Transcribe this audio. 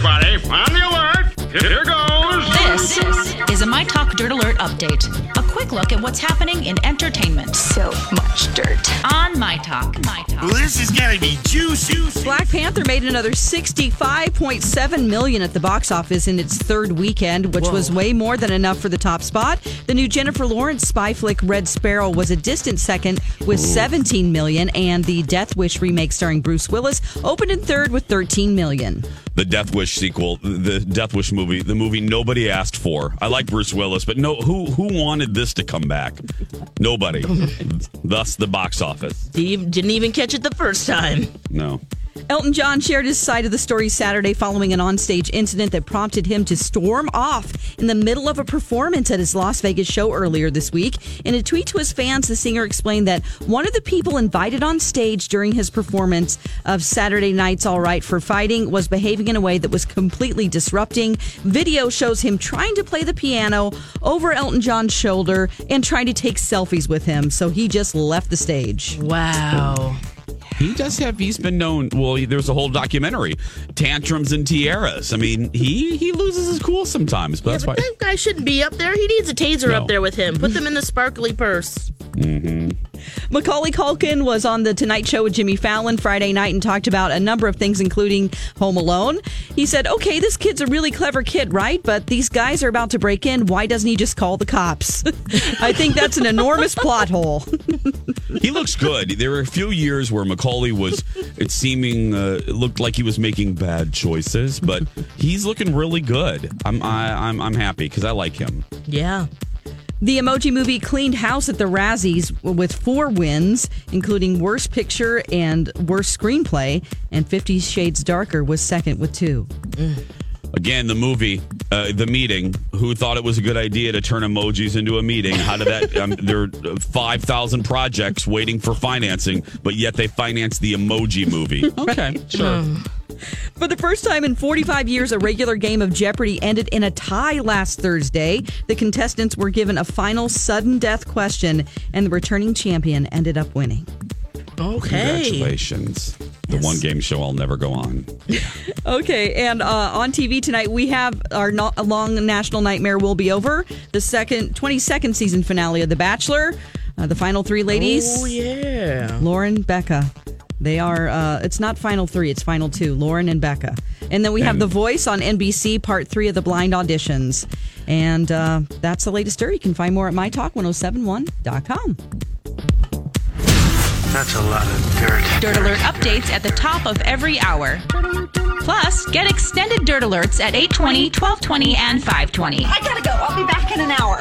everybody. On the alert. Here goes. This My Talk Dirt Alert update. A quick look at what's happening in entertainment So much dirt. on My Talk. My Talk. Well, this is gonna be juicy. Black Panther made another 65.7 million at the box office in its third weekend, which was way more than enough for the top spot. The new Jennifer Lawrence spy flick Red Sparrow was a distant second with 17 million, and the Death Wish remake starring Bruce Willis opened in third with 13 million. the Death Wish sequel, the Death Wish movie, the movie nobody asked for. I like Bruce Willis, but no, who who wanted this to come back? Nobody. Thus, the box office. He didn't even catch it the first time. No. Elton John shared his side of the story Saturday following an onstage incident that prompted him to storm off in the middle of a performance at his Las Vegas show earlier this week. In a tweet to his fans, the singer explained that one of the people invited on stage during his performance of Saturday Night's All Right for Fighting was behaving in a way that was completely disrupting. Video shows him trying to play the piano over Elton John's shoulder and trying to take selfies with him, so he just left the stage. Wow. He does have. He's been known. Well, there's a whole documentary, tantrums and tiaras. I mean, he he loses his cool sometimes, but Yeah, that's but why. that guy shouldn't be up there. He needs a taser No. up there with him. Put them in the sparkly purse. Mm-hmm. Macaulay Culkin was on the Tonight Show with Jimmy Fallon Friday night and talked about a number of things, including Home Alone. He said, "Okay, this kid's a really clever kid, right? But these guys are about to break in. Why doesn't he just call the cops?" I think that's an enormous plot hole. He looks good. There were a few years where Macaulay was. It seeming uh, it looked like he was making bad choices, but he's looking really good. I'm I, I'm I'm happy because I like him. Yeah. The Emoji Movie cleaned house at the Razzies with four wins, including Worst Picture and Worst Screenplay, and Fifty Shades Darker was second with two. Again, the movie, uh, the meeting. Who thought it was a good idea to turn emojis into a meeting? How did that? Um, there are five thousand projects waiting for financing, but yet they financed the emoji movie. Okay, sure. For the first time in 45 years, a regular game of Jeopardy ended in a tie last Thursday. The contestants were given a final sudden death question, and the returning champion ended up winning. Okay. Congratulations. The one game show I'll never go on. Okay, and uh, on TV tonight, we have our no- long national nightmare will be over. The second 22nd season finale of The Bachelor. Uh, the final three ladies. Oh, yeah. Lauren, Becca. They are, uh, it's not final three, it's final two, Lauren and Becca. And then we have The Voice on NBC, part three of the blind auditions. And uh, that's the latest story. You can find more at mytalk1071.com. That's a lot of dirt. Dirt Alert updates at the top of every hour. Plus, get extended Dirt Alerts at 820, 1220, and 520. I gotta go. I'll be back in an hour.